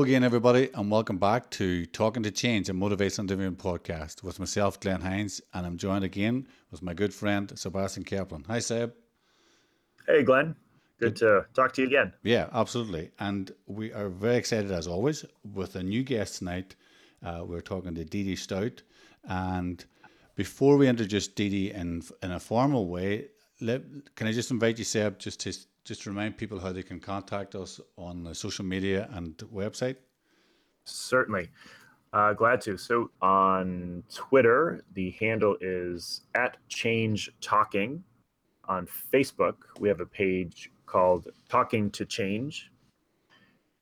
Hello again, everybody, and welcome back to Talking to Change, a motivational interviewing podcast with myself, Glenn Hinds, and I'm joined again with my good friend Sebastian Kaplan. Hi, Seb. Hey, Glenn. Good, good to talk to you again. Yeah, absolutely. And we are very excited, as always, with a new guest tonight. Uh, we're talking to Dee Dee Stout. And before we introduce Dee Dee in, in a formal way, let, can I just invite you, Seb, just to just remind people how they can contact us on social media and website? Certainly. Uh, glad to. So on Twitter, the handle is at Change Talking. On Facebook, we have a page called Talking to Change.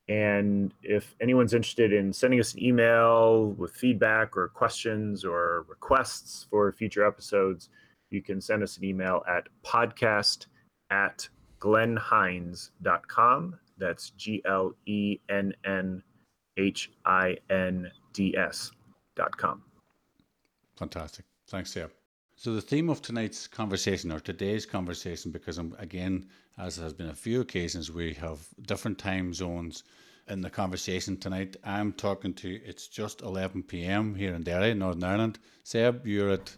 And if anyone's interested in sending us an email with feedback or questions or requests for future episodes, you can send us an email at podcast at glennhinds.com. That's G L E N N H I N D S.com. Fantastic. Thanks, Seb. So, the theme of tonight's conversation, or today's conversation, because I'm, again, as has been a few occasions, we have different time zones in the conversation tonight. I'm talking to, it's just 11 p.m. here in Derry, Northern Ireland. Seb, you're at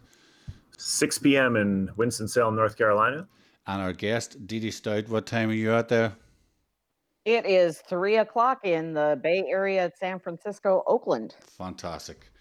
6 p.m. in Winston-Salem, North Carolina. And our guest, Dee Dee Stout, what time are you out there? It is three o'clock in the Bay Area, San Francisco, Oakland. Fantastic.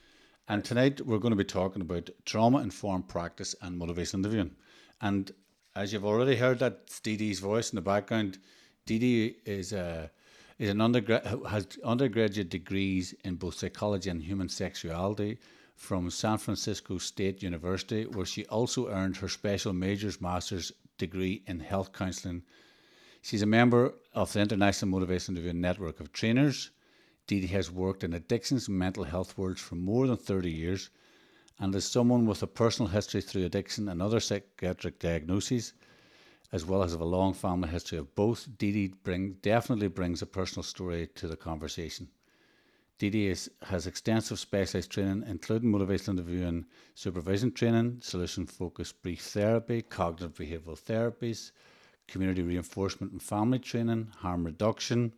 And tonight we're going to be talking about trauma informed practice and motivation interviewing. And as you've already heard that Dee Dee's voice in the background, Dee Dee is a is an undergrad has undergraduate degrees in both psychology and human sexuality from San Francisco State University, where she also earned her special majors master's degree in health counselling. She's a member of the International Motivation Interviewing Network of Trainers. Dee Dee has worked in addictions and mental health worlds for more than 30 years and is someone with a personal history through addiction and other psychiatric diagnoses, as well as of a long family history of both. Dee Dee definitely brings a personal story to the conversation. Dee has extensive specialised training, including motivational interviewing, supervision training, solution focused brief therapy, cognitive behavioural therapies, community reinforcement and family training, harm reduction,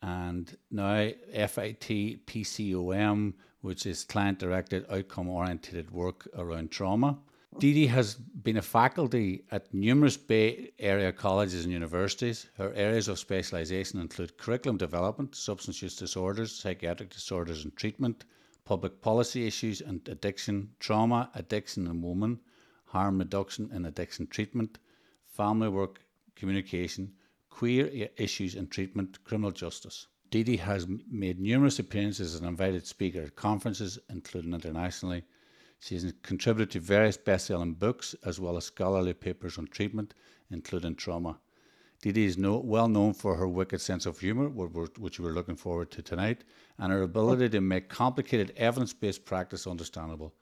and now FIT PCOM, which is client directed, outcome oriented work around trauma. Dee Dee has been a faculty at numerous Bay Area colleges and universities. Her areas of specialisation include curriculum development, substance use disorders, psychiatric disorders and treatment, public policy issues and addiction, trauma, addiction and women, harm reduction and addiction treatment, family work, communication, queer issues and treatment, criminal justice. Dee Dee has made numerous appearances as an invited speaker at conferences, including internationally she has contributed to various best selling books as well as scholarly papers on treatment, including trauma. Dee is no, well known for her wicked sense of humour, which we're looking forward to tonight, and her ability to make complicated evidence based practice understandable.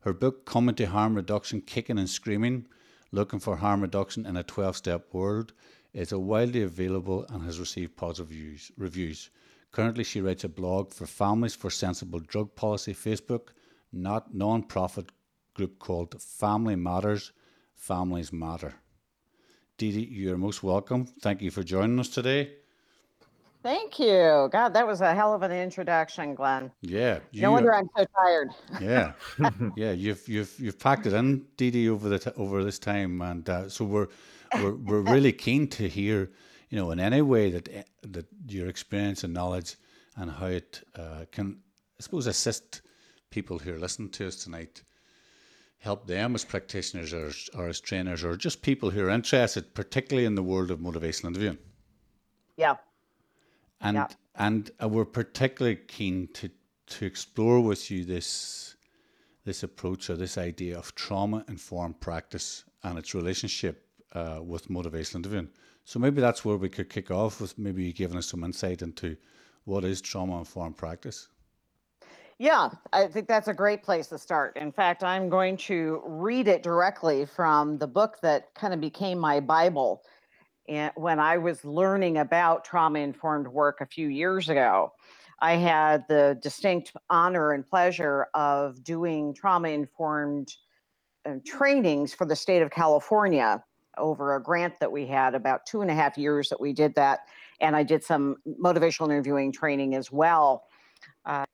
Her book, Coming to Harm Reduction Kicking and Screaming Looking for Harm Reduction in a 12 Step World, is widely available and has received positive views, reviews. Currently, she writes a blog for Families for Sensible Drug Policy Facebook not non-profit group called Family Matters, Families Matter. Dee Dee, you're most welcome. Thank you for joining us today. Thank you. God, that was a hell of an introduction, Glenn. Yeah. You, no wonder I'm so tired. Yeah, yeah. You've you've you've packed it in, Dee Dee, over the t- over this time, and uh, so we're we're we're really keen to hear, you know, in any way that that your experience and knowledge and how it uh, can, I suppose, assist people who are listening to us tonight help them as practitioners or, or as trainers or just people who are interested, particularly in the world of motivational interviewing. Yeah. And yeah. and uh, we're particularly keen to to explore with you this this approach or this idea of trauma informed practice and its relationship uh, with motivational interviewing. So maybe that's where we could kick off with maybe you giving us some insight into what is trauma informed practice. Yeah, I think that's a great place to start. In fact, I'm going to read it directly from the book that kind of became my Bible and when I was learning about trauma informed work a few years ago. I had the distinct honor and pleasure of doing trauma informed uh, trainings for the state of California over a grant that we had about two and a half years that we did that. and I did some motivational interviewing training as well. Uh,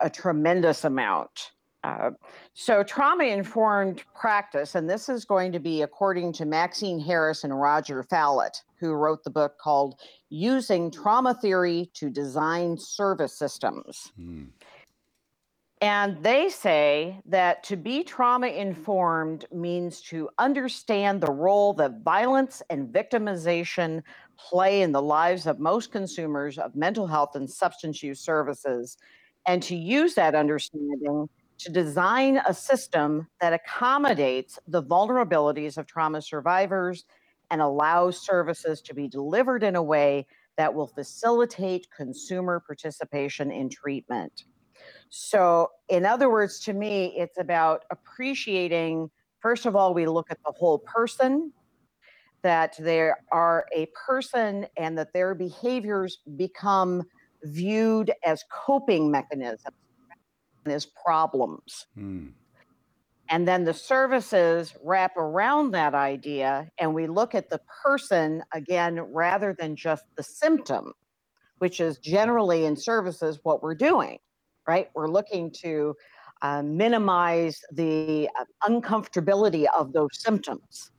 a tremendous amount. Uh, so, trauma informed practice, and this is going to be according to Maxine Harris and Roger Fallot, who wrote the book called Using Trauma Theory to Design Service Systems. Mm. And they say that to be trauma informed means to understand the role that violence and victimization play in the lives of most consumers of mental health and substance use services, and to use that understanding to design a system that accommodates the vulnerabilities of trauma survivors and allows services to be delivered in a way that will facilitate consumer participation in treatment. So, in other words, to me, it's about appreciating, first of all, we look at the whole person, that they are a person and that their behaviors become viewed as coping mechanisms, as problems. Hmm. And then the services wrap around that idea, and we look at the person again rather than just the symptom, which is generally in services what we're doing right? We're looking to uh, minimize the uh, uncomfortability of those symptoms.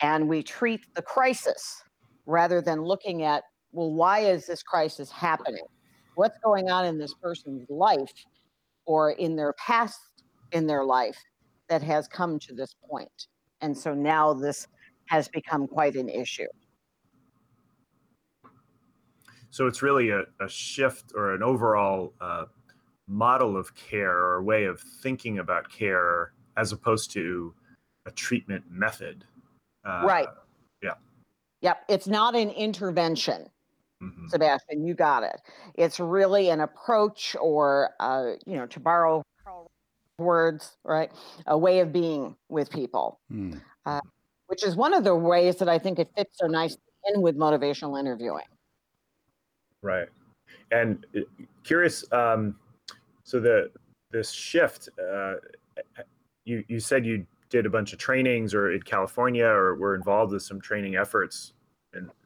And we treat the crisis rather than looking at, well, why is this crisis happening? What's going on in this person's life or in their past in their life that has come to this point? And so now this has become quite an issue. So it's really a, a shift or an overall uh, model of care or way of thinking about care as opposed to a treatment method. Uh, right. Yeah. Yep. It's not an intervention. Mm-hmm. Sebastian, you got it. It's really an approach, or uh, you know, to borrow words, right? A way of being with people, mm. uh, which is one of the ways that I think it fits so nicely in with motivational interviewing. Right. And uh, curious, um, so the this shift, uh, you you said you did a bunch of trainings or in California or were involved with some training efforts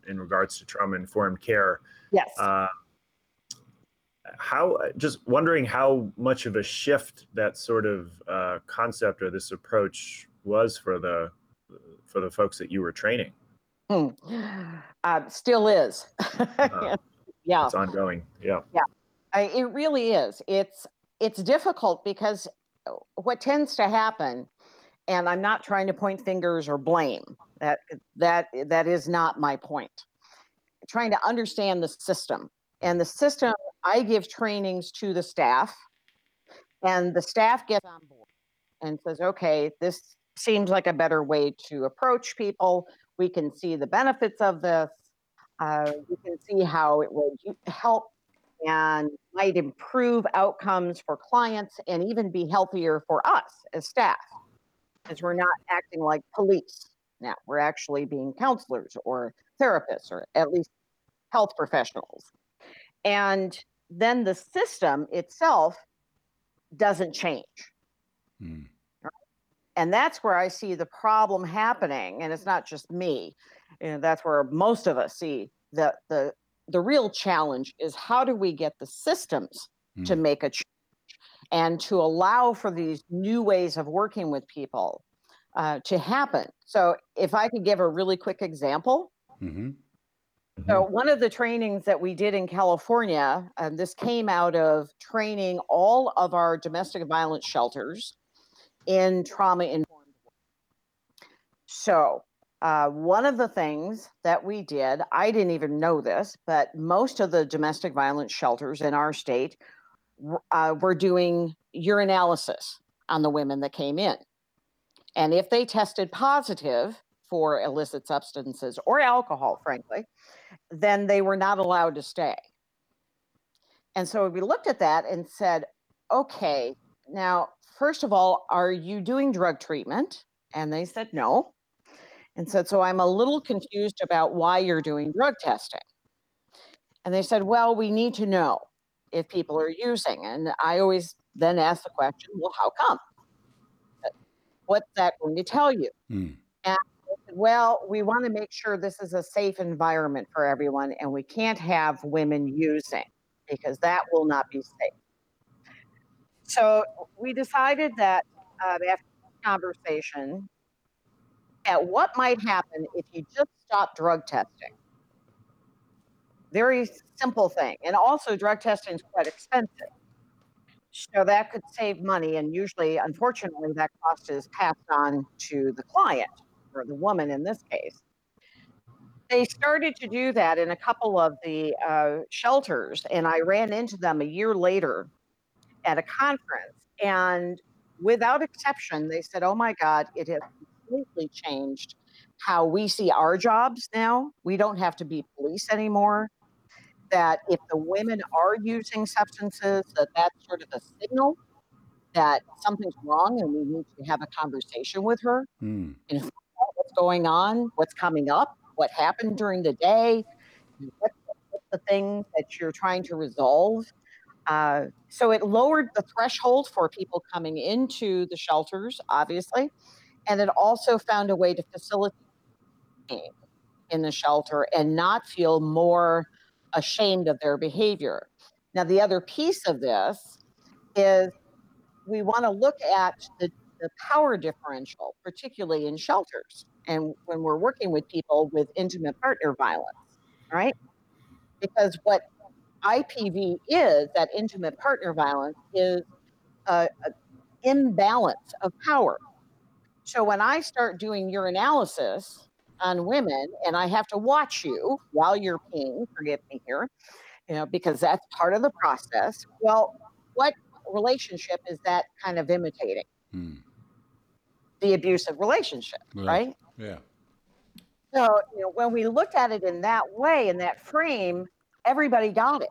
in, regards to trauma informed care. Yes. Uh, how just wondering how much of a shift that sort of uh, concept or this approach was for the for the folks that you were training. Uh, still is. uh yeah it's ongoing yeah yeah I, it really is it's it's difficult because what tends to happen and i'm not trying to point fingers or blame. That that that is not my point. Trying to understand the system and the system i give trainings to the staff and the staff gets on board and says okay this seems like a better way to approach people. We can see the benefits of this. Uh, we can see how it would help and might improve outcomes for clients and even be healthier for us as staff because we're not acting like police now we're actually being counselors or therapists or at least health professionals and then the system itself doesn't change mm. and that's where i see the problem happening and it's not just me and that's where most of us see that the the real challenge is how do we get the systems mm. to make a change and to allow for these new ways of working with people uh, to happen. So, if I could give a really quick example. Mm-hmm. Mm-hmm. So, one of the trainings that we did in California, and this came out of training all of our domestic violence shelters in trauma informed. So, uh, one of the things that we did, I didn't even know this, but most of the domestic violence shelters in our state uh, were doing urinalysis on the women that came in. And if they tested positive for illicit substances or alcohol, frankly, then they were not allowed to stay. And so we looked at that and said, okay, now, first of all, are you doing drug treatment? And they said, no and said, So I'm a little confused about why you're doing drug testing. And they said, Well, we need to know if people are using. And I always then ask the question, Well, how come? What's that going to tell you? Mm. And said, well, we want to make sure this is a safe environment for everyone and we can't have women using because that will not be safe. So we decided that uh, after conversation, at what might happen if you just stop drug testing. Very simple thing. And also, drug testing is quite expensive. So that could save money. And usually, unfortunately, that cost is passed on to the client or the woman in this case. They started to do that in a couple of the uh, shelters, and I ran into them a year later at a conference. And without exception, they said, Oh my God, it has completely changed how we see our jobs now. We don't have to be police anymore. That if the women are using substances, that that's sort of a signal that something's wrong and we need to have a conversation with her. And find out what's going on, what's coming up, what happened during the day, what's the things that you're trying to resolve. Uh, so it lowered the threshold for people coming into the shelters, obviously, and it also found a way to facilitate in the shelter and not feel more ashamed of their behavior. Now, the other piece of this is we want to look at the, the power differential, particularly in shelters and when we're working with people with intimate partner violence, right? Because what IPV is, that intimate partner violence, is a, a imbalance of power. So when I start doing urinalysis on women and I have to watch you while you're peeing, forgive me here, you know, because that's part of the process. Well, what relationship is that kind of imitating? Hmm. The abusive relationship, Right. right? Yeah. So, you know, when we looked at it in that way, in that frame, everybody got it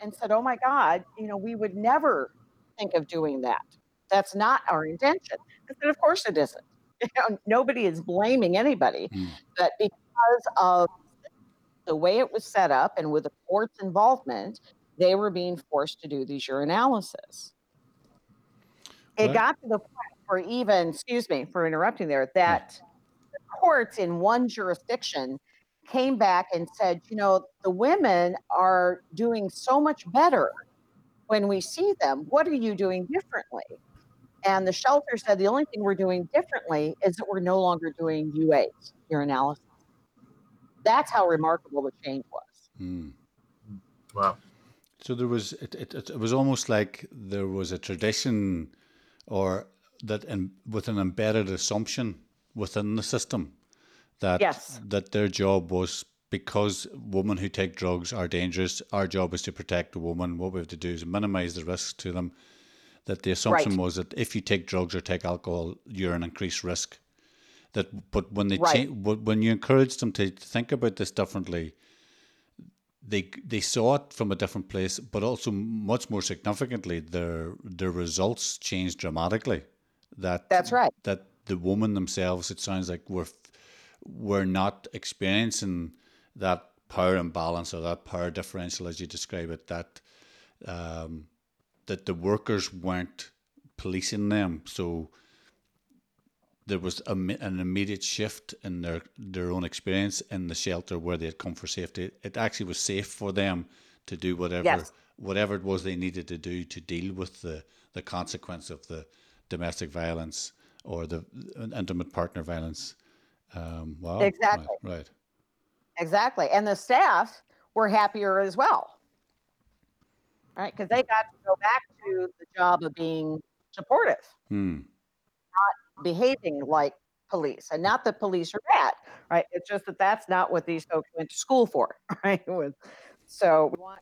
and said, oh my God, you know, we would never think of doing that. That's not our intention. I said, of course it isn't. You know, nobody is blaming anybody, Hmm. but because of the way it was set up and with the court's involvement, they were being forced to do these urinalysis. It Right. got to the point where even, excuse me for interrupting there, that the courts in one jurisdiction came back and said, you know, the women are doing so much better when we see them. What are you doing differently? And the shelter said the only thing we're doing differently is that we're no longer doing UAs, urinalysis. That's how remarkable the change was. Hmm. Wow. So there was it, it, it was almost like there was a tradition or that in, with an embedded assumption within the system that Yes. that their job was because women who take drugs are dangerous, our job is to protect the woman. What we have to do is minimize the risks to them. That the assumption was that if you take drugs or take alcohol, you're an increased risk. That, but when they Right. change, when you encourage them to think about this differently, they they saw it from a different place, but also much more significantly, their their results changed dramatically. That That's right. That the women themselves, it sounds like were were not experiencing that power imbalance or that power differential, as you describe it. That um, that the workers weren't policing them, so there was a, an immediate shift in their their own experience in the shelter where they had come for safety. It actually was safe for them to do whatever Yes. whatever it was they needed to do to deal with the the consequence of the domestic violence or the intimate partner violence. Um, wow, right, Exactly. right. Exactly. And the staff were happier as well. Right? Because they got to go back to the job of being supportive, Hmm. behaving like police. And not that police are bad, right? It's just that that's not what these folks went to school for, right? So we want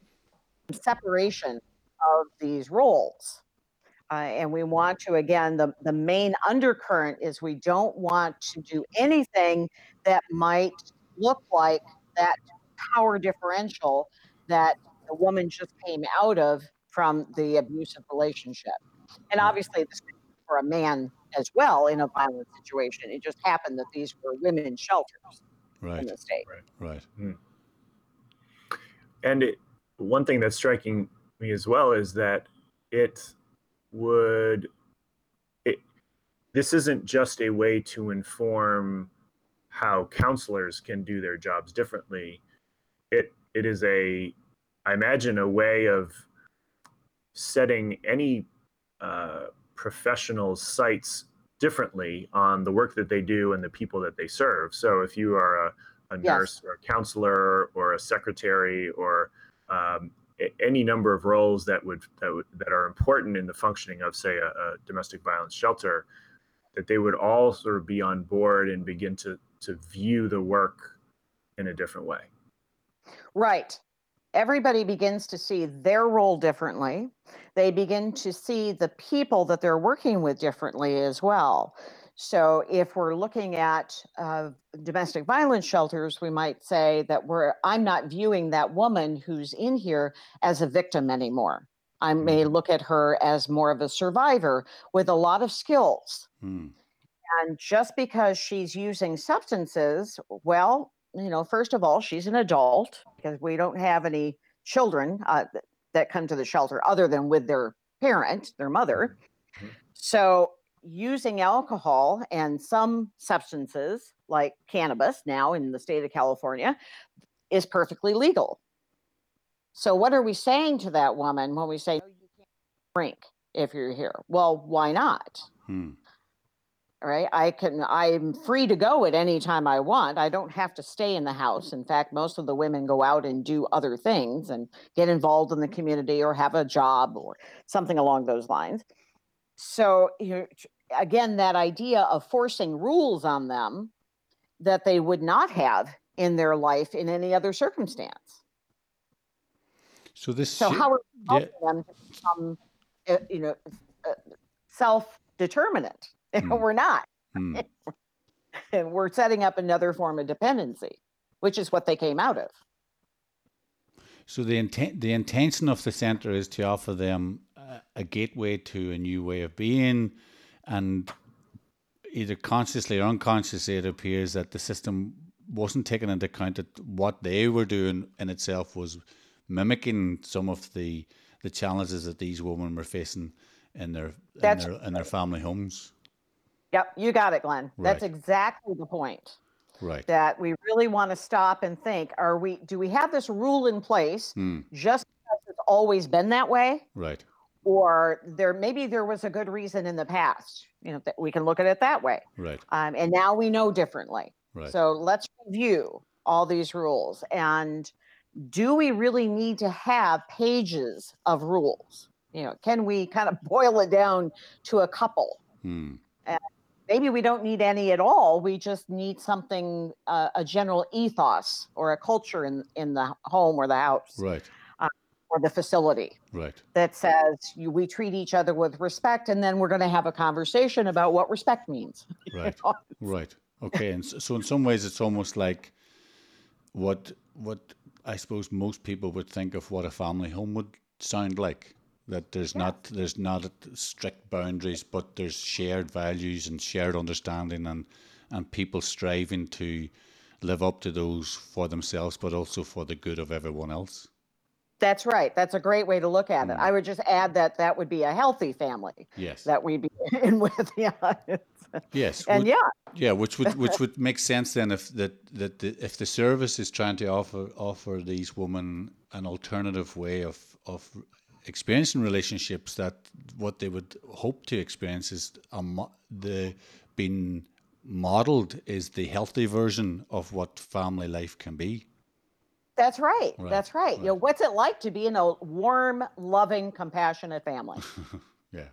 separation of these roles. Uh, and we want to, again, the, the main undercurrent is we don't want to do anything that might look like that power differential that the woman just came out of from the abusive relationship. And mm. obviously, this could be for a man as well in a violent situation. It just happened that these were women's shelters in Right, the state. right. right, mm. And it, one thing that's striking me as well is that it would it this isn't just a way to inform how counselors can do their jobs differently, it it is a I imagine a way of setting any uh, professional's sights differently on the work that they do and the people that they serve. So if you are a, a Yes. nurse or a counselor or a secretary or um, any number of roles that would that would, that are important in the functioning of say a, a domestic violence shelter, that they would all sort of be on board and begin to to view the work in a different way. Right. Everybody begins to see their role differently. They begin to see the people that they're working with differently as well. So, if we're looking at uh, domestic violence shelters, we might say that we're, I'm not viewing that woman who's in here as a victim anymore. I may Mhm. look at her as more of a survivor with a lot of skills. Hmm. And just because she's using substances, well, you know, first of all, she's an adult because we don't have any children uh, that come to the shelter other than with their parent, their mother. Mhm. So, using alcohol and some substances like cannabis now in the state of California is perfectly legal. So, what are we saying to that woman when we say, "No, you can't drink if you're here? Well, why not? Hmm. Right? I can i'm free to go at any time i want. I don't have to stay in the house. In fact most of the women go out and do other things and get involved in the community or have a job or something along those lines. So you know, again that idea of forcing rules on them that they would not have in their life in any other circumstance. So this so how are we yeah. helping them to become uh, you know uh, self-determinant Mm. we're not Hmm. and we're setting up another form of dependency, which is what they came out of. So the intent, the intention of the center is to offer them a, a gateway to a new way of being, and either consciously or unconsciously, it appears that the system wasn't taken into account that what they were doing in itself was mimicking some of the the challenges that these women were facing in their in their in their family homes. Yep, you got it, Glenn. That's Right. exactly the point. Right. That we really want to stop and think: Are we? Do we have this rule in place Hmm. just because it's always been that way, Right. or there maybe there was a good reason in the past? You know, that we can look at it that way. Right. Um, and now we know differently. Right. So let's review all these rules. And do we really need to have pages of rules? You know, can we kind of boil it down to a couple? Hmm. Maybe we don't need any at all. We just need something, uh, a general ethos or a culture in, in the home or the house Right. or the facility Right. that says you, we treat each other with respect. And then we're going to have a conversation about what respect means. Right. Right. Okay. And so, so in some ways, it's almost like what what I suppose most people would think of what a family home would sound like. That there's not there's not strict boundaries, but there's shared values and shared understanding, and and people striving to live up to those for themselves, but also for the good of everyone else. That's right. That's a great way to look at it. Mm. I would just add that that would be a healthy family Yes. that we'd be in with. Yeah. yes. And would- yeah, Yeah, which would which would make sense then if that that the, if the service is trying to offer offer these women an alternative way of of experiencing relationships that what they would hope to experience is a mo- the being modeled is the healthy version of what family life can be. that's right. Right, That's right. You know, what's it like to be in a warm, loving, compassionate family? Yeah.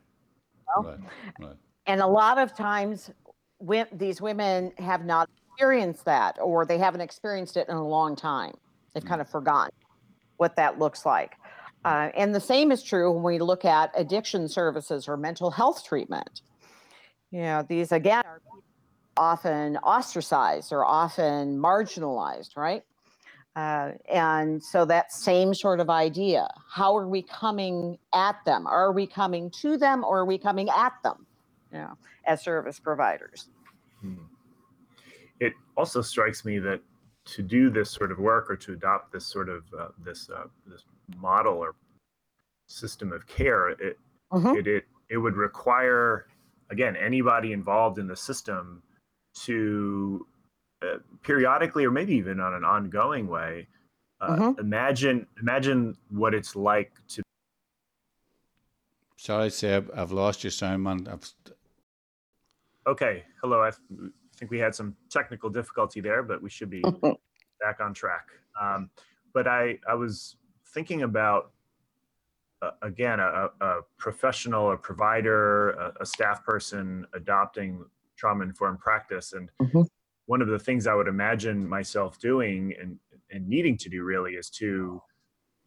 Well, right. Right. and a lot of times when these women have not experienced that or they haven't experienced it in a long time they've mm. kind of forgotten what that looks like uh, and the same is true when we look at addiction services or mental health treatment you know these again are often ostracized or often marginalized right uh, and so that same sort of idea how are we coming at them are we coming to them or are we coming at them you know, as service providers. Hmm. It also strikes me that to do this sort of work or to adopt this sort of uh, this uh, this model or system of care, it, Mhm. it it it would require again anybody involved in the system to uh, periodically or maybe even on an ongoing way uh, Mhm. imagine imagine what it's like to Sorry, Seb, I've lost your sound, man. Okay hello i th- think we had some technical difficulty there but we should be back on track um, but i i was thinking about uh, again a, a professional a provider a, a staff person adopting trauma informed practice and Mhm. one of the things i would imagine myself doing and, and needing to do really is to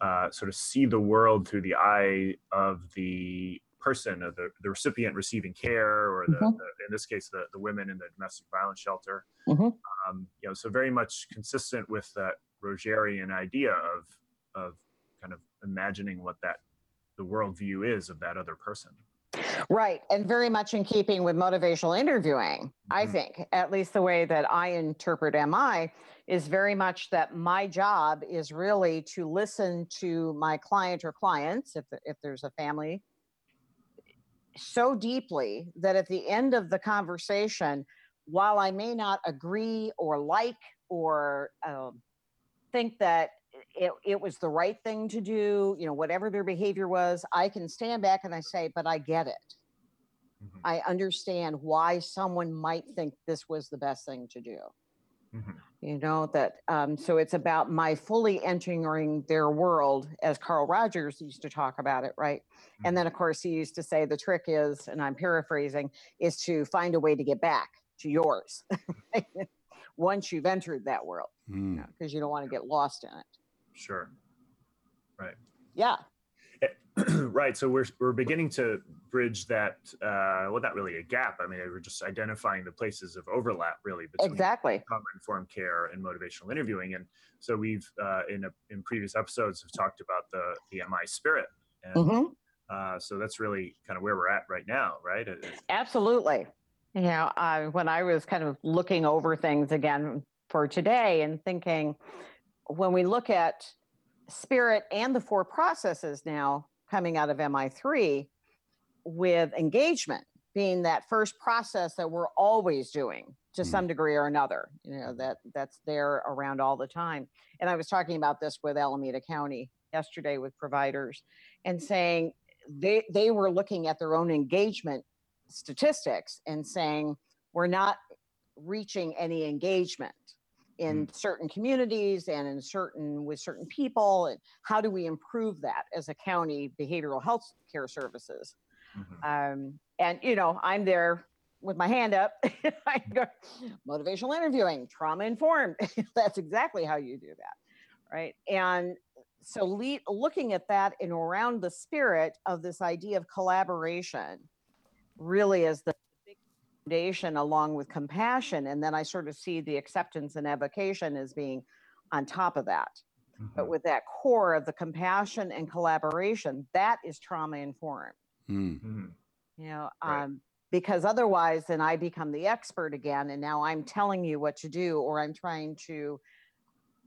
uh, sort of see the world through the eye of the person of the, the recipient receiving care or the, Mhm. the in this case the, the women in the domestic violence shelter Mhm. um, you know so very much consistent with that rogerian idea of of kind of imagining what that the worldview is of that other person Right. And very much in keeping with motivational interviewing, I Mhm. think, at least the way that I interpret MI is very much that my job is really to listen to my client or clients, if, if there's a family, so deeply that at the end of the conversation, while I may not agree or like or um, think that it, it was the right thing to do, you know, whatever their behavior was, I can stand back and I say, but I get it. Mhm. I understand why someone might think this was the best thing to do. Mhm. You know, that, um, so it's about my fully entering their world, as Carl Rogers used to talk about it, right? And then, of course, he used to say the trick is, and I'm paraphrasing, is to find a way to get back to yours once you've entered that world, mm, because you don't want to get lost in it. Sure Right. Yeah. right so we're we're beginning to bridge that uh well not really a gap i mean we're just identifying the places of overlap really between Exactly. trauma informed care and motivational interviewing and so we've uh, in a, in previous episodes have talked about the the mi spirit and hmm uh, so that's really kind of where we're at right now right It- it- Absolutely. You know, uh, when I was kind of looking over things again for today and thinking, when we look at spirit and the four processes now coming out of MI3 with engagement being that first process that we're always doing to Mm. some degree or another, you know, that that's there around all the time. And I was talking about this with Alameda County yesterday with providers and saying they they were looking at their own engagement statistics and saying we're not reaching any engagement in certain communities and in certain with certain people and how do we improve that as a county behavioral health care services? Mhm. um, and you know i'm there with my hand up. I go, motivational interviewing trauma informed that's exactly how you do that right? And so le- looking at that and around the spirit of this idea of collaboration really is the foundation along with compassion and then i sort of see the acceptance and evocation as being on top of that but Mhm. with that core of the compassion and collaboration that is trauma informed mm, Mhm. you know Right. um, because otherwise then i become the expert again and now i'm telling you what to do or i'm trying to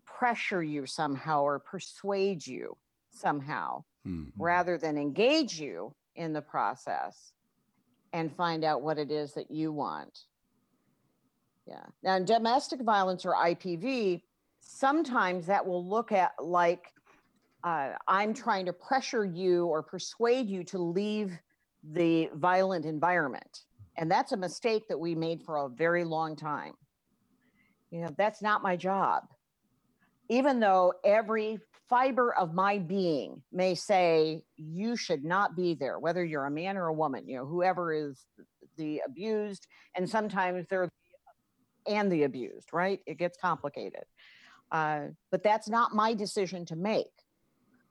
pressure you somehow or persuade you somehow mm, rather than engage you in the process and find out what it is that you want. Yeah. Now in domestic violence or ipv sometimes that will look at like uh, i'm trying to pressure you or persuade you to leave the violent environment. And that's a mistake that we made for a very long time. You know that's not my job. Even though every fiber of my being may say you should not be there whether you're a man or a woman you know whoever is the abused and sometimes they're and the abused right? It gets complicated. Uh, but that's not my decision to make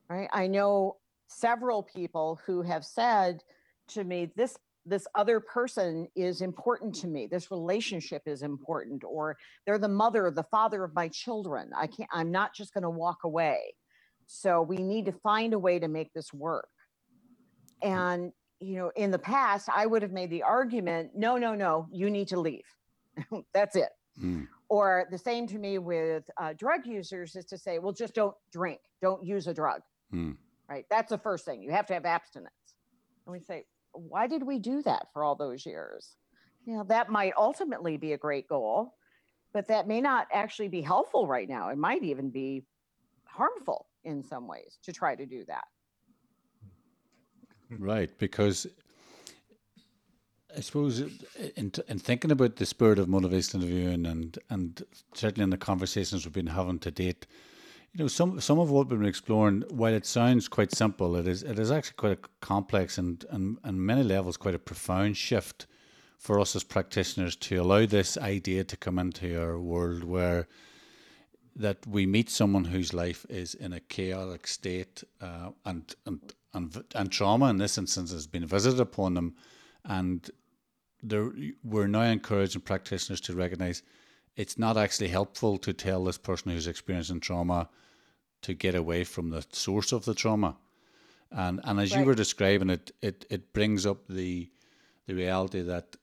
right? I know several people who have said to me this this other person is important to me. This relationship is important or they're the mother the father of my children. I can't i'm not just going to walk away so we need to find a way to make this work. And you know in the past i would have made the argument no no no you need to leave. That's it. Mm, or the same to me with uh, drug users is to say well just don't drink. Don't use a drug. Mm, right? That's the first thing. You have to have abstinence. And we say why did we do that for all those years? You know that might ultimately be a great goal but that may not actually be helpful right now. It might even be harmful in some ways to try to do that. Right, because I suppose in, in thinking about the spirit of motivational interviewing and and certainly in the conversations we've been having to date, you know, some some of what we've been exploring, while it sounds quite simple, it is it is actually quite a complex and and and many levels quite a profound shift for us as practitioners to allow this idea to come into our world where that we meet someone whose life is in a chaotic state uh, and, and and and trauma in this instance has been visited upon them and there we're now encouraging practitioners to recognize it's not actually helpful to tell this person who's experiencing trauma to get away from the source of the trauma. And and as right. you were describing it, it it brings up the the reality that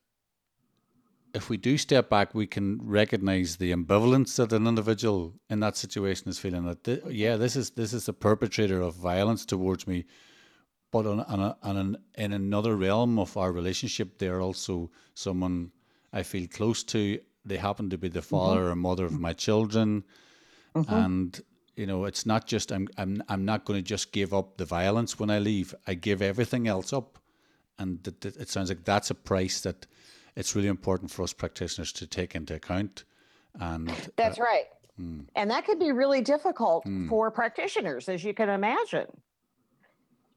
if we do step back, we can recognize the ambivalence that an individual in that situation is feeling. That th- yeah, this is this is a perpetrator of violence towards me, but on, on, a, on an, in another realm of our relationship, they're also someone I feel close to. They happen to be the mm-hmm. father mm-hmm. or mother of my children, mm-hmm. and you know, it's not just I'm I'm I'm not going to just give up the violence when I leave. I give everything else up, and th- th- it sounds like that's a price that it's really important for us practitioners to take into account. And that's uh, right. Mm. And that could be really difficult mm. for practitioners, as you can imagine.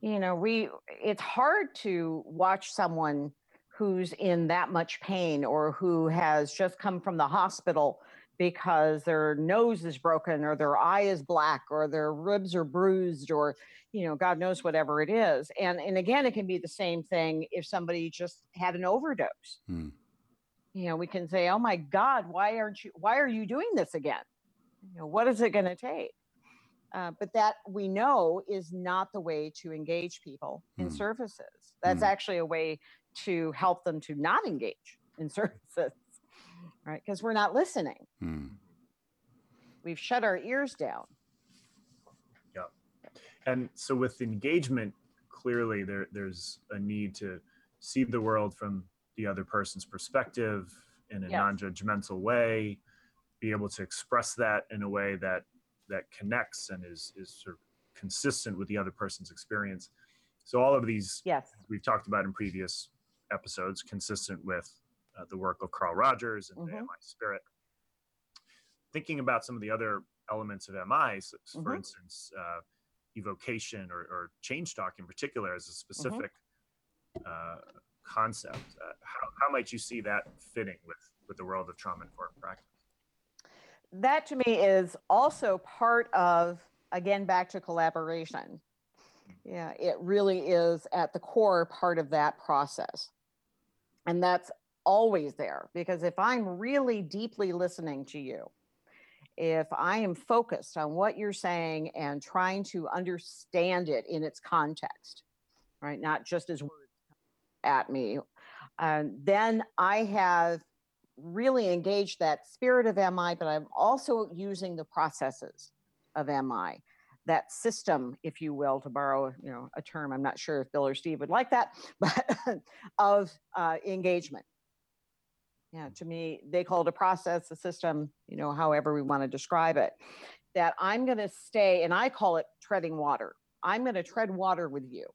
You know, we it's hard to watch someone who's in that much pain or who has just come from the hospital because their nose is broken or their eye is black or their ribs are bruised or you know god knows whatever it is and and again it can be the same thing if somebody just had an overdose hmm. you know we can say oh my god why aren't you why are you doing this again you know what is it going to take uh, but that we know is not the way to engage people in hmm. services that's hmm. actually a way to help them to not engage in services right? Because we're not listening. Hmm. We've shut our ears down. Yeah. And so with engagement, clearly there, there's a need to see the world from the other person's perspective in a yes. non-judgmental way, be able to express that in a way that that connects and is is sort of consistent with the other person's experience. So all of these yes. we've talked about in previous episodes, consistent with uh, the work of Carl Rogers and mm-hmm. the MI Spirit. Thinking about some of the other elements of MI, so mm-hmm. for instance, uh, evocation or, or, change talk in particular as a specific mm-hmm. uh, concept. Uh, how, how might you see that fitting with, with the world of trauma informed practice? That to me is also part of, again, back to collaboration. Mm-hmm. Yeah, it really is at the core part of that process. And that's always there because if I'm really deeply listening to you, if I am focused on what you're saying and trying to understand it in its context, right, not just as words at me, uh, then I have really engaged that spirit of MI, but I'm also using the processes of MI, that system, if you will, to borrow you know a term. I'm not sure if Bill or Steve would like that, but of uh, engagement yeah to me they call it a process a system you know however we want to describe it that i'm going to stay and i call it treading water. I'm going to tread water with you.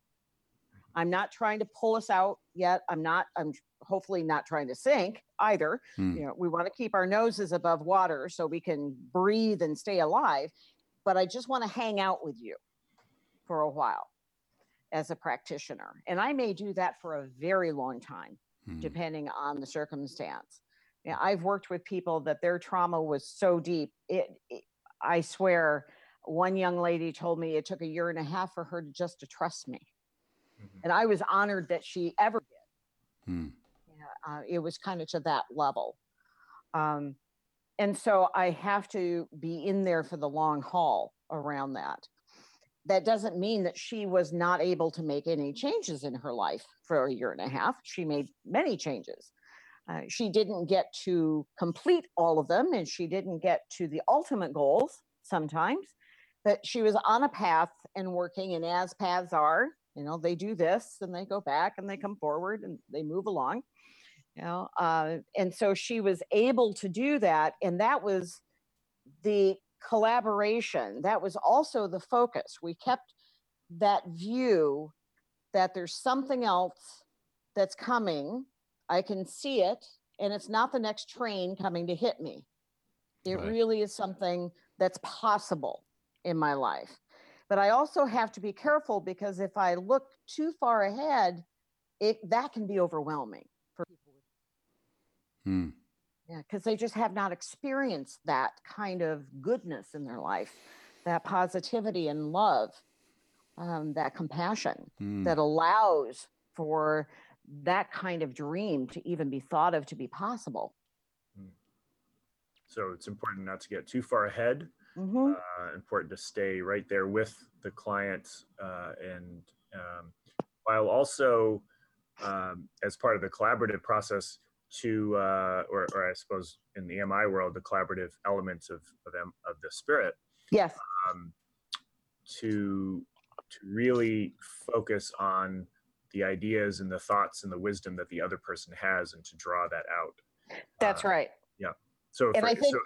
I'm not trying to pull us out yet. I'm not i'm hopefully not trying to sink either. Hmm. you know we want to keep our noses above water so we can breathe and stay alive but i just want to hang out with you for a while as a practitioner. And i may do that for a very long time Hmm. depending on the circumstance. Yeah, I've worked with people that their trauma was so deep. It, it, I swear, one young lady told me it took a year and a half for her to just to trust me, mm-hmm. and I was honored that she ever did. Hmm. Yeah, uh, it was kind of to that level. Um, and so I have to be in there for the long haul around that that doesn't mean that she was not able to make any changes in her life for a year and a half. She made many changes. Uh, she didn't get to complete all of them and she didn't get to the ultimate goals sometimes, but she was on a path and working. And as paths are, you know, they do this and they go back and they come forward and they move along. You know, uh, and so she was able to do that, and that was the collaboration. That was also the focus. We kept that view that there's something else that's coming. I can see it, and it's not the next train coming to hit me. It Right. really is something that's possible in my life. But I also have to be careful because if I look too far ahead, it that can be overwhelming for people. Hmm. Yeah, because they just have not experienced that kind of goodness in their life, that positivity and love, um, that compassion Hmm. that allows for that kind of dream to even be thought of to be possible. So it's important not to get too far ahead. Mhm. Uh, important to stay right there with the client, uh, and um, while also um, as part of the collaborative process to, uh, or, or I suppose in the MI world, the collaborative elements of of, M, of the spirit Yes. um, to to really focus on the ideas and the thoughts and the wisdom that the other person has, and to draw that out. That's Uh, right. Yeah. So, And for, I think- so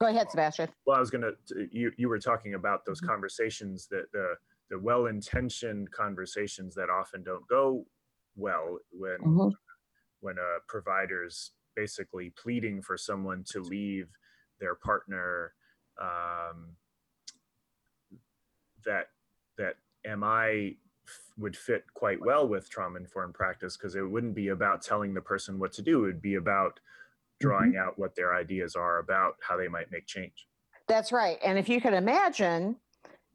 Go ahead, Sebastian. well, I was gonna. You you were talking about those Mhm. conversations that the the well-intentioned conversations that often don't go well when Mhm. When a provider's basically pleading for someone to leave their partner. Um, that that MI f- would fit quite well with trauma informed practice because it wouldn't be about telling the person what to do. It would be about drawing out what their ideas are about how they might make change. That's right. And if you could imagine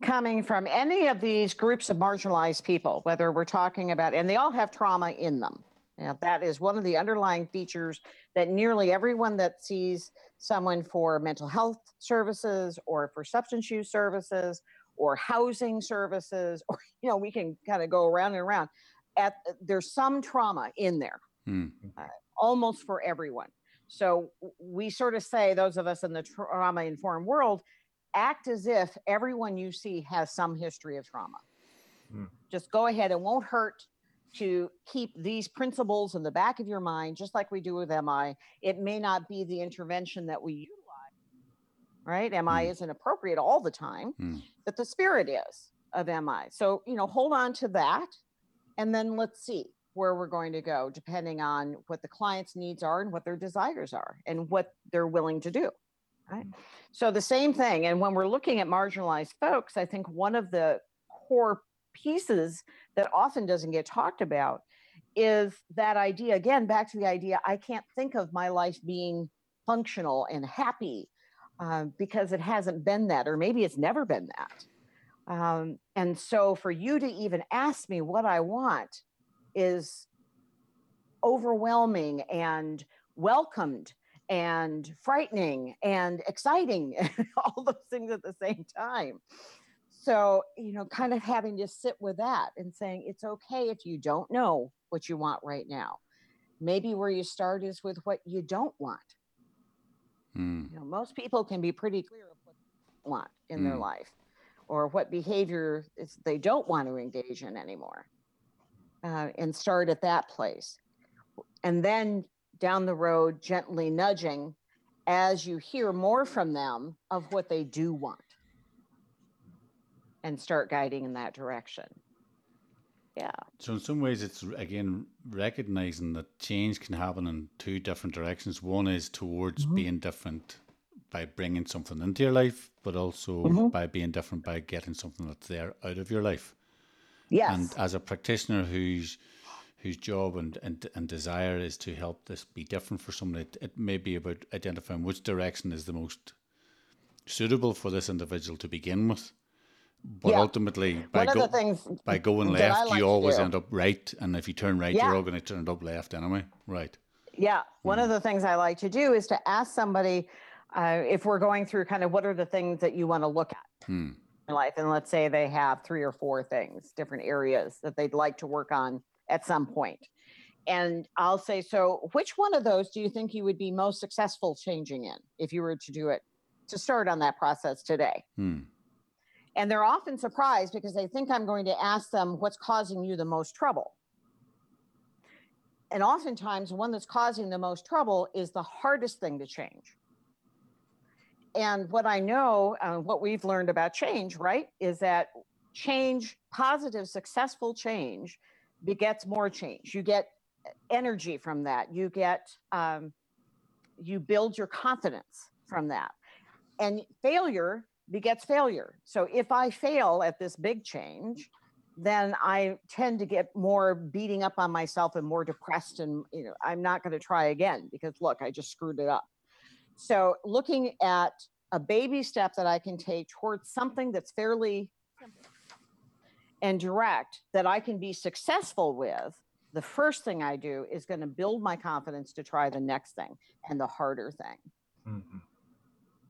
coming from any of these groups of marginalized people, whether we're talking about, and they all have trauma in them. Now, that is one of the underlying features that nearly everyone that sees someone for mental health services or for substance use services or housing services, or, you know, we can kind of go around and around. At, there's some trauma in there Hmm. almost for everyone. So we sort of say, those of us in the trauma informed world, act as if everyone you see has some history of trauma. Hmm. Just go ahead. It won't hurt to keep these principles in the back of your mind, just like we do with MI. It may not be the intervention that we utilize, right? MI Hmm. isn't appropriate all the time, Hmm. but the spirit is of MI. So, you know, hold on to that and then let's see where we're going to go depending on what the client's needs are and what their desires are and what they're willing to do right so the same thing and when we're looking at marginalized folks i think one of the core pieces that often doesn't get talked about is that idea again back to the idea i can't think of my life being functional and happy uh, because it hasn't been that or maybe it's never been that um, and so for you to even ask me what I want is overwhelming and welcomed and frightening and exciting, all those things at the same time. So, you know, kind of having to sit with that and saying it's okay if you don't know what you want right now. Maybe where you start is with what you don't want. Hmm. You know, most people can be pretty clear of what they want in their Mm. life or what behavior is they don't want to engage in anymore uh, and start at that place. And then down the road, gently nudging as you hear more from them of what they do want and start guiding in that direction. Yeah. So in some ways, it's again recognizing that change can happen in two different directions. One is towards Mhm. being different by bringing something into your life, but also Mhm. by being different by getting something that's there out of your life. Yes. And as a practitioner whose whose job and, and, and desire is to help this be different for someone, it, it may be about identifying which direction is the most suitable for this individual to begin with. But Yeah. ultimately, by, One go, of the things by going left, like you always end up right. And if you turn right, Yeah. you're all going to turn up left anyway. Right. Yeah, one of the things I like to do is to ask somebody uh, if we're going through kind of what are the things that you want to look at Hmm. in life, and let's say they have three or four things, different areas that they'd like to work on at some point. And I'll say, so which one of those do you think you would be most successful changing in if you were to do it to start on that process today? Hmm. And they're often surprised because they think I'm going to ask them what's causing you the most trouble. and oftentimes, the one that's causing the most trouble is the hardest thing to change. And what I know, uh, what we've learned about change, right, is that change, positive, successful change, begets more change. You get energy from that. You get, um, you build your confidence from that. And failure begets failure. So if I fail at this big change, then I tend to get more beating up on myself and more depressed and you know I'm not going to try again because look, I just screwed it up. So looking at a baby step that I can take towards something that's fairly and direct that I can be successful with, the first thing I do is going to build my confidence to try the next thing and the harder thing. Mm-hmm.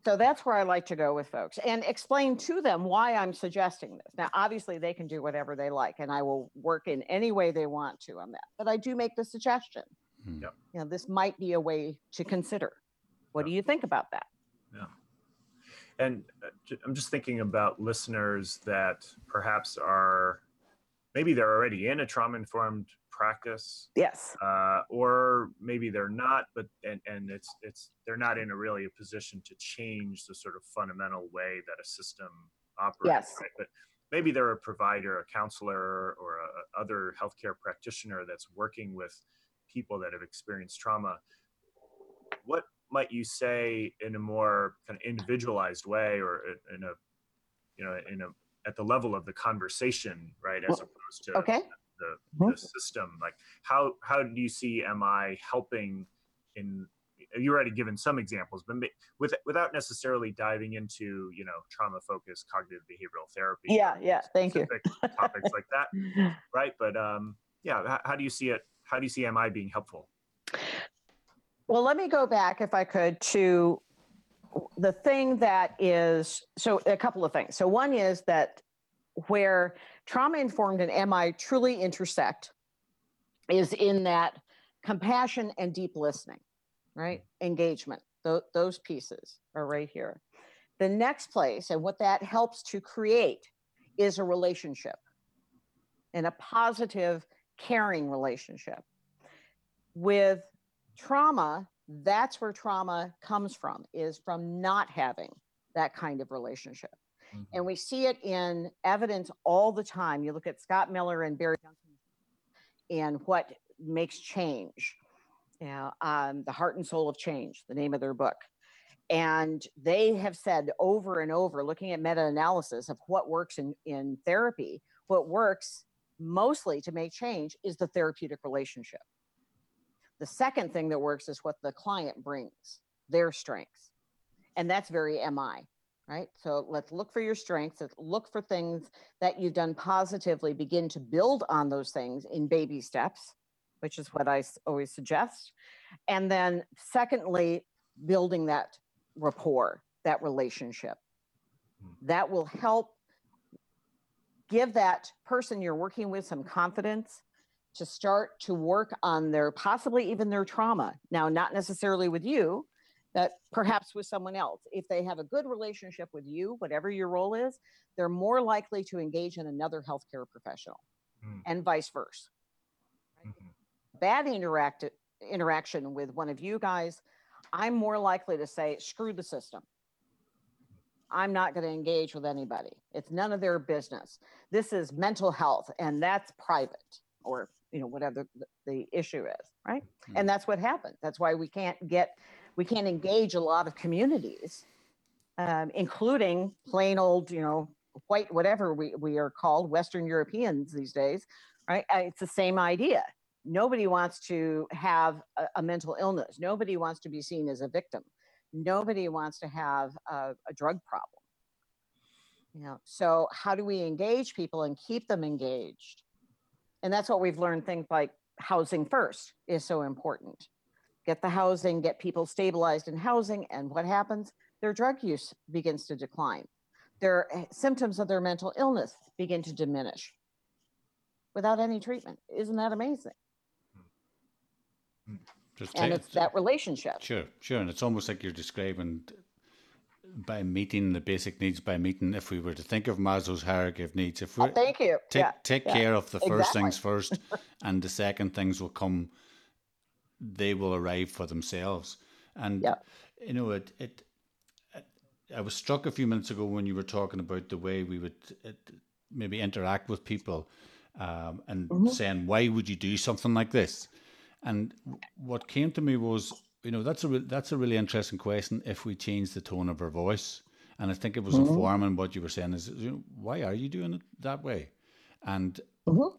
So that's where I like to go with folks and explain to them why I'm suggesting this. Now, obviously, they can do whatever they like, and I will work in any way they want to on that. But I do make the suggestion. Hmm. Yep. You know, this might be a way to consider. What yep. do you think about that? Yeah. And uh, I'm just thinking about listeners that perhaps are maybe they're already in a trauma informed practice yes uh, or maybe they're not but and, and it's it's they're not in a really a position to change the sort of fundamental way that a system operates yes. right? but maybe they're a provider a counselor or a other healthcare practitioner that's working with people that have experienced trauma what might you say in a more kind of individualized way or in a you know in a at the level of the conversation right as opposed to okay the, mm-hmm. the system? Like how how do you see mi helping in you already given some examples but with, without necessarily diving into you know trauma focused cognitive behavioral therapy yeah yeah thank you. topics like that right? But um yeah how, how do you see it how do you see mi being helpful? Well let me go back if i could to the thing that is so a couple of things. So one is that where trauma informed and MI truly intersect is in that compassion and deep listening, right? Engagement. Th- those pieces are right here. The next place, and what that helps to create, is a relationship and a positive, caring relationship. With trauma, that's where trauma comes from, is from not having that kind of relationship. Mm-hmm. And we see it in evidence all the time. You look at Scott Miller and Barry Duncan and what makes change. You know, um, the heart and soul of change, the name of their book. And they have said over and over, looking at meta analysis of what works in, in therapy, what works mostly to make change is the therapeutic relationship. The second thing that works is what the client brings, their strengths. And that's very MI right? So let's look for your strengths, let's look for things that you've done positively, begin to build on those things in baby steps, which is what I always suggest. And then, secondly, building that rapport, that relationship. Hmm. That will help give that person you're working with some confidence to start to work on their possibly even their trauma. Now, not necessarily with you, that perhaps with someone else. If they have a good relationship with you, whatever your role is, they're more likely to engage in another healthcare professional mm. and vice versa. Mm-hmm. Bad interact- interaction with one of you guys, I'm more likely to say, screw the system. I'm not going to engage with anybody. It's none of their business. This is mental health and that's private or you know whatever the, the issue is, right? Mm-hmm. And that's what happens. That's why we can't get we can't engage a lot of communities, um, including plain old, you know, white, whatever we, we are called, Western Europeans these days, right? Uh, it's the same idea. Nobody wants to have a, a mental illness. Nobody wants to be seen as a victim. Nobody wants to have a, a drug problem. You know, so how do we engage people and keep them engaged? And that's what we've learned. Things like housing first is so important get the housing, get people stabilized in housing, and what happens? Their drug use begins to decline. Their eh, symptoms of their mental illness begin to diminish without any treatment. Isn't that amazing? Just and it's that relationship. Sure, sure. And it's almost like you're describing by meeting the basic needs by meeting if we were to think of maslow's hierarchy of needs if we oh, thank you take, yeah, take yeah, care of the first things first and the second things will come they will arrive for themselves. And Yeah. you know, it it. I was struck a few minutes ago when you were talking about the way we would it, maybe interact with people, um, and mm-hmm. saying, "Why would you do something like this?" And what came to me was, you know, that's a re- that's a really interesting question. If we change the tone of our voice, and I think it was mm-hmm. informing what you were saying is, you know, why are you doing it that way? And mm-hmm.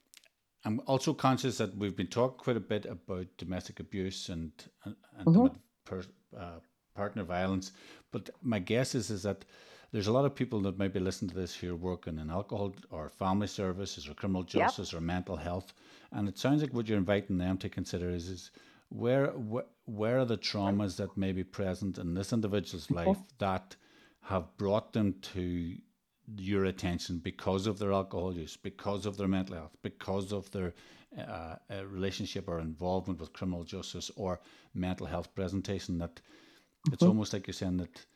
I'm also conscious that we've been talking quite a bit about domestic abuse and, and, and domi- per, uh, partner violence, but my guess is is that there's a lot of people that maybe listen to this here working in alcohol or family services or criminal justice or mental health, and it sounds like what you're inviting them to consider is is where where, where are the traumas that may be present in this individual's life that have brought them to your attention because of their alcohol use, because of their mental health, because of their uh, uh, relationship or involvement with criminal justice or mental health presentation. That it's almost like you're saying that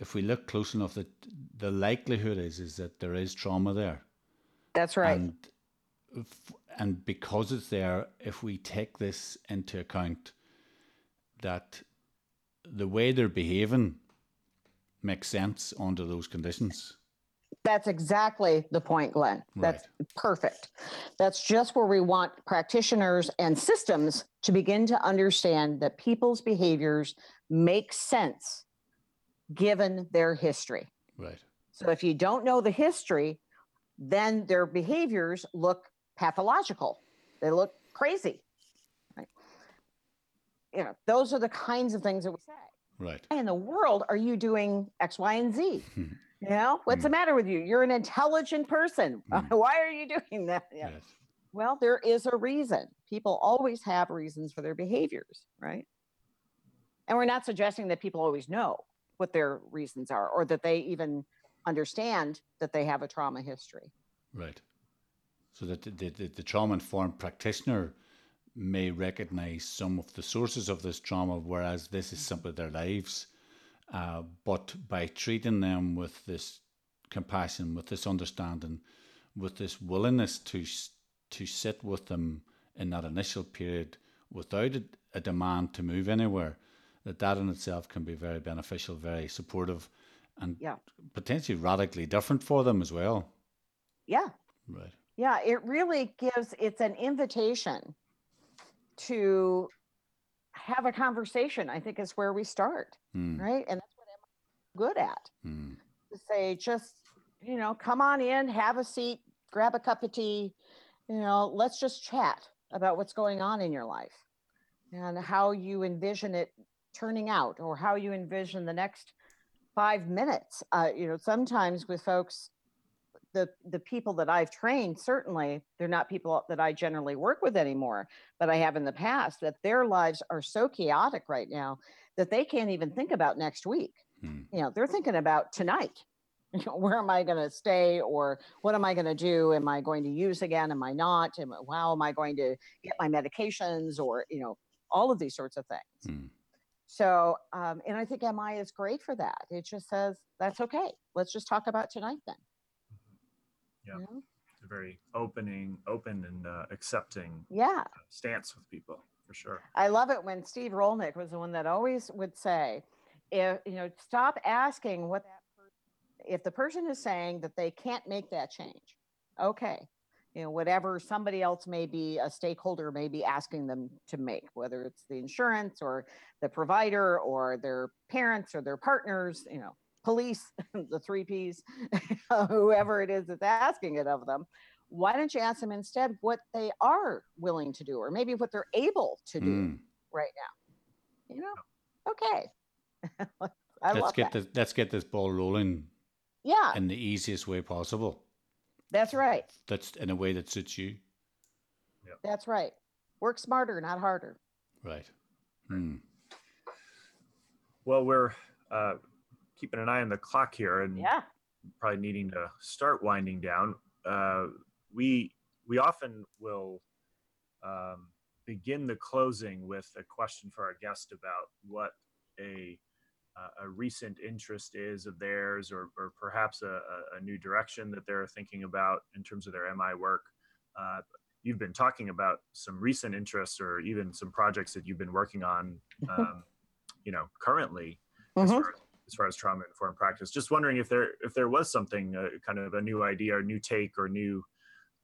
if we look close enough, that the likelihood is is that there is trauma there, That's right. and f- and because it's there, if we take this into account, that the way they're behaving makes sense under those conditions. That's exactly the point, Glenn. That's perfect. That's just where we want practitioners and systems to begin to understand that people's behaviors make sense given their history. Right. So if you don't know the history, then their behaviors look pathological. They look crazy. Right? You know, those are the kinds of things that we say. Right. Why in the world are you doing X, Y, and Z? You know, what's the mm. matter with you? You're an intelligent person. Mm. Why are you doing that? Yeah. Yes. Well, there is a reason. People always have reasons for their behaviors, right? And we're not suggesting that people always know what their reasons are or that they even understand that they have a trauma history. Right. So that the, the, the, the trauma informed practitioner may recognize some of the sources of this trauma, whereas this is mm. simply their lives. Uh, but by treating them with this compassion, with this understanding, with this willingness to to sit with them in that initial period without a, a demand to move anywhere, that that in itself can be very beneficial, very supportive, and Yeah. potentially radically different for them as well. Yeah. Right. Yeah. It really gives, it's an invitation to have a conversation, I think is where we start, Mm, right? And that's what I'm good at. mm, to say just you know come on in have a seat grab a cup of tea you know let's just chat about what's going on in your life and how you envision it turning out or how you envision the next five minutes uh, you know sometimes with folks the the people that i've trained certainly they're not people that i generally work with anymore but i have in the past that their lives are so chaotic right now that they can't even think about next week. Mm, you know they're thinking about tonight. You know, where am i going to stay or what am i going to do? Am i going to use again? Am i not? Am, how am i going to get my medications? Or you know all of these sorts of things. Mm. so um, and i think mi is great for that. It just says that's okay. Let's just talk about tonight then Yeah. You know? It's a very opening, open and uh, accepting yeah stance with people for sure. I love it when Steve Rollnick was the one that always would say, if you know, stop asking what that person, if the person is saying that they can't make that change, okay, you know, whatever somebody else may be, a stakeholder may be asking them to make, whether it's the insurance or the provider or their parents or their partners, you know, police, the three Ps, whoever it is that's asking it of them. Why don't you ask them instead what they are willing to do, or maybe what they're able to do? Mm. right now. You know, okay. I let's love get that. this let's get this ball rolling yeah, in the easiest way possible. that's right. That's in a way that suits you. That's right. Work smarter, not harder. Right. Mm. Well, we're uh, keeping an eye on the clock here and Yeah. probably needing to start winding down. Uh, we we often will um, begin the closing with a question for our guest about what a uh, a recent interest is of theirs, or, or perhaps a, a- new direction that they're thinking about in terms of their MI work. Uh, you've been talking about some recent interests or even some projects that you've been working on, um, you know, currently as, Mhm. far, as far as trauma informed practice. Just wondering if there if there was something uh, kind of a new idea or new take or new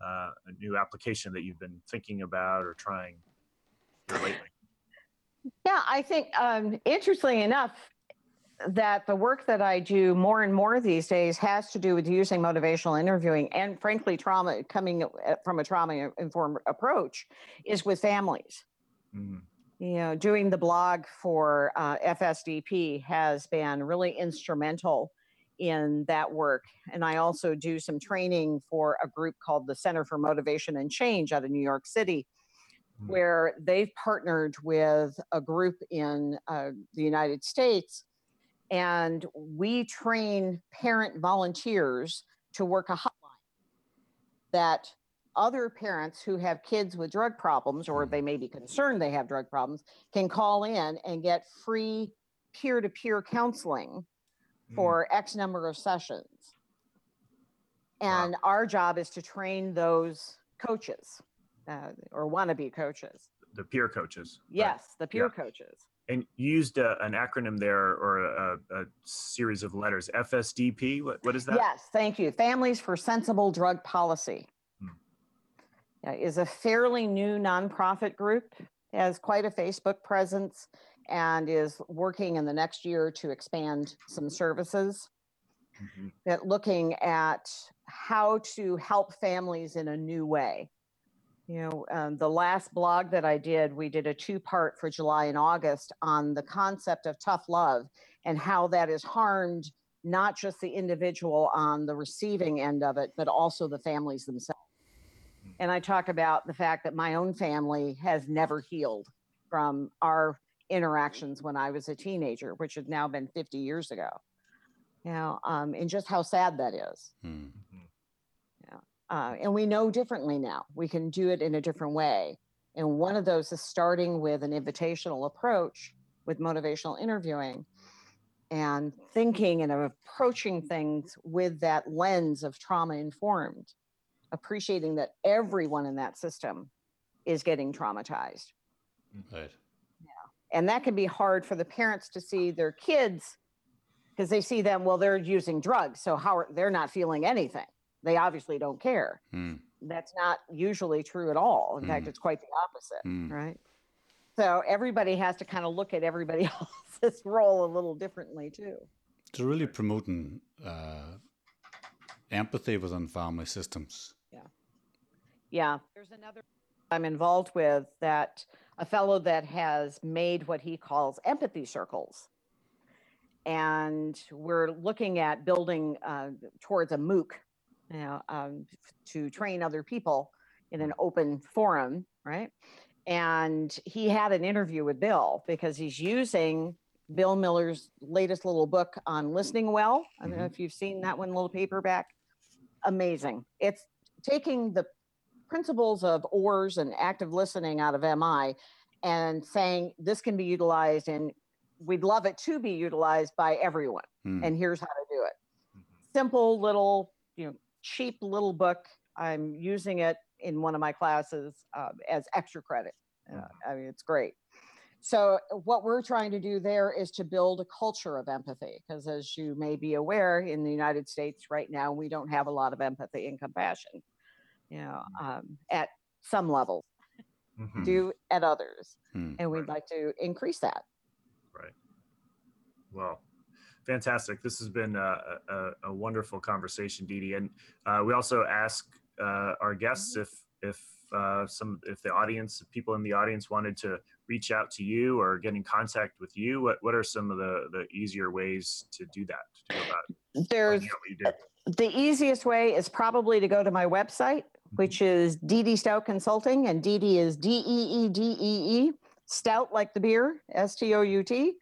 uh, a new application that you've been thinking about or trying lately. Yeah, I think um, interestingly enough, that the work that I do more and more these days has to do with using motivational interviewing and, frankly, trauma coming uh, from a trauma informed approach is with families. Mhm. You know, doing the blog for uh, FSDP has been really instrumental in that work. And I also do some training for a group called the Center for Motivation and Change out of New York City Mm. where they've partnered with a group in uh, the United States, and we train parent volunteers to work a hotline that other parents who have kids with drug problems or they may be concerned they have drug problems can call in and get free peer-to-peer counseling Mm. for X number of sessions. Wow. And our job is to train those coaches uh, or wannabe coaches. the peer coaches. Yes, the peer Yeah. coaches. And you used a, an acronym there or a, a series of letters. FSDP. What, what is that? Yes, thank you. Families for Sensible Drug Policy is a fairly new nonprofit group, has quite a Facebook presence, and is working in the next year to expand some services. Mhm. that looking at how to help families in a new way. You know, um, the last blog that I did, we did a two part for July and August on the concept of tough love and how that has harmed not just the individual on the receiving end of it, but also the families themselves. And I talk about the fact that my own family has never healed from our interactions when I was a teenager, which has now been 50 years ago you know, um, and just how sad that is. Hmm. Uh, and we know differently now. We can do it in a different way. And one of those is starting with an invitational approach with motivational interviewing and thinking and approaching things with that lens of trauma informed, appreciating that everyone in that system is getting traumatized. Right. Yeah. And that can be hard for the parents to see their kids because they see them, well, they're using drugs. So how are they're not feeling anything? They obviously don't care. Hmm. That's not usually true at all. In fact, Mm. it's quite the opposite, Mm. right? So everybody has to kind of look at everybody else's role a little differently too. So really promoting uh, empathy within family systems. Yeah. There's another I'm involved with that a fellow that has made what he calls empathy circles. And we're looking at building uh, towards a MOOC, you know, um, to train other people in an open forum, right? And he had an interview with Bill because he's using Bill Miller's latest little book on listening well. I don't know if you've seen that one, little paperback. Amazing. It's taking the principles of OARS and active listening out of MI and saying this can be utilized and we'd love it to be utilized by everyone. Hmm. And here's how to do it. Mhm. Simple little, you know, cheap little book. I'm using it in one of my classes uh, as extra credit. Uh, Mhm. I mean, it's great. So, what we're trying to do there is to build a culture of empathy, because as you may be aware, in the United States right now, we don't have a lot of empathy and compassion, you know, um, at some levels, Mhm. do at others. Hmm. And we'd like to increase that. Right. Well, fantastic. This has been a, a, a wonderful conversation, Dee Dee. And uh, we also ask uh, our guests if if uh, some if the audience, if people in the audience wanted to reach out to you or get in contact with you, what what are some of the the easier ways to do that? To go about There's what you do? the easiest way is probably to go to my website, which is DD Stout Consulting, and DD is D E E D E E, Stout like the beer, S T O U T,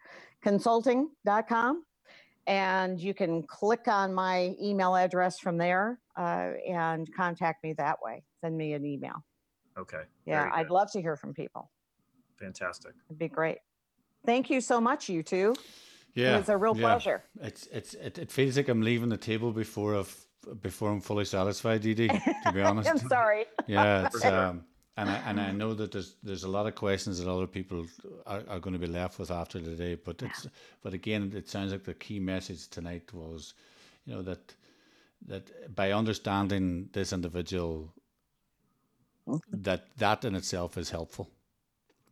consulting.com. And you can click on my email address from there uh, and contact me that way. Send me an email. Okay. Yeah, I'd good. love to hear from people. Fantastic. It'd be great. Thank you so much, you two. Yeah. it was a real yeah. pleasure. It's it's it, it feels like I'm leaving the table before I've before I'm fully satisfied, Dee Dee, to be honest. I'm sorry. Yeah, it's um, and I and I know that there's there's a lot of questions that other people are, are going to be left with after today. But it's but again, it sounds like the key message tonight was, you know, that that by understanding this individual, that that in itself is helpful.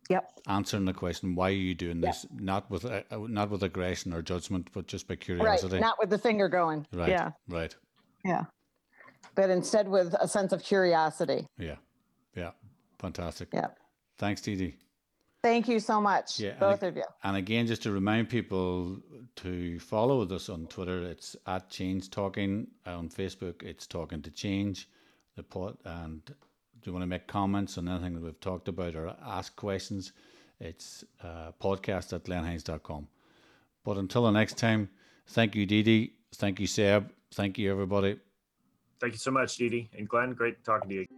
Yep. Answering the question, why are you doing this? Not with uh, uh, not with aggression or judgment, but just by curiosity. Right. curiosity. Not with the finger going. Right. Yeah. Right. Yeah. But instead with a sense of curiosity. Yeah. Yeah. Fantastic. Yeah. Thanks, Dee Dee. Thank you so much, Yeah, and both ag- of you. And again, just to remind people to follow us on Twitter, it's at Change Talking. On Facebook, it's Talking to Change. The pod, and do you want to make comments on anything that we've talked about or ask questions? It's uh, podcast at glennhinds.com. But until the next time, thank you, Dee Dee. Thank you, Seb. Thank you, everybody. Thank you so much, Dee and Glenn. Great talking to you.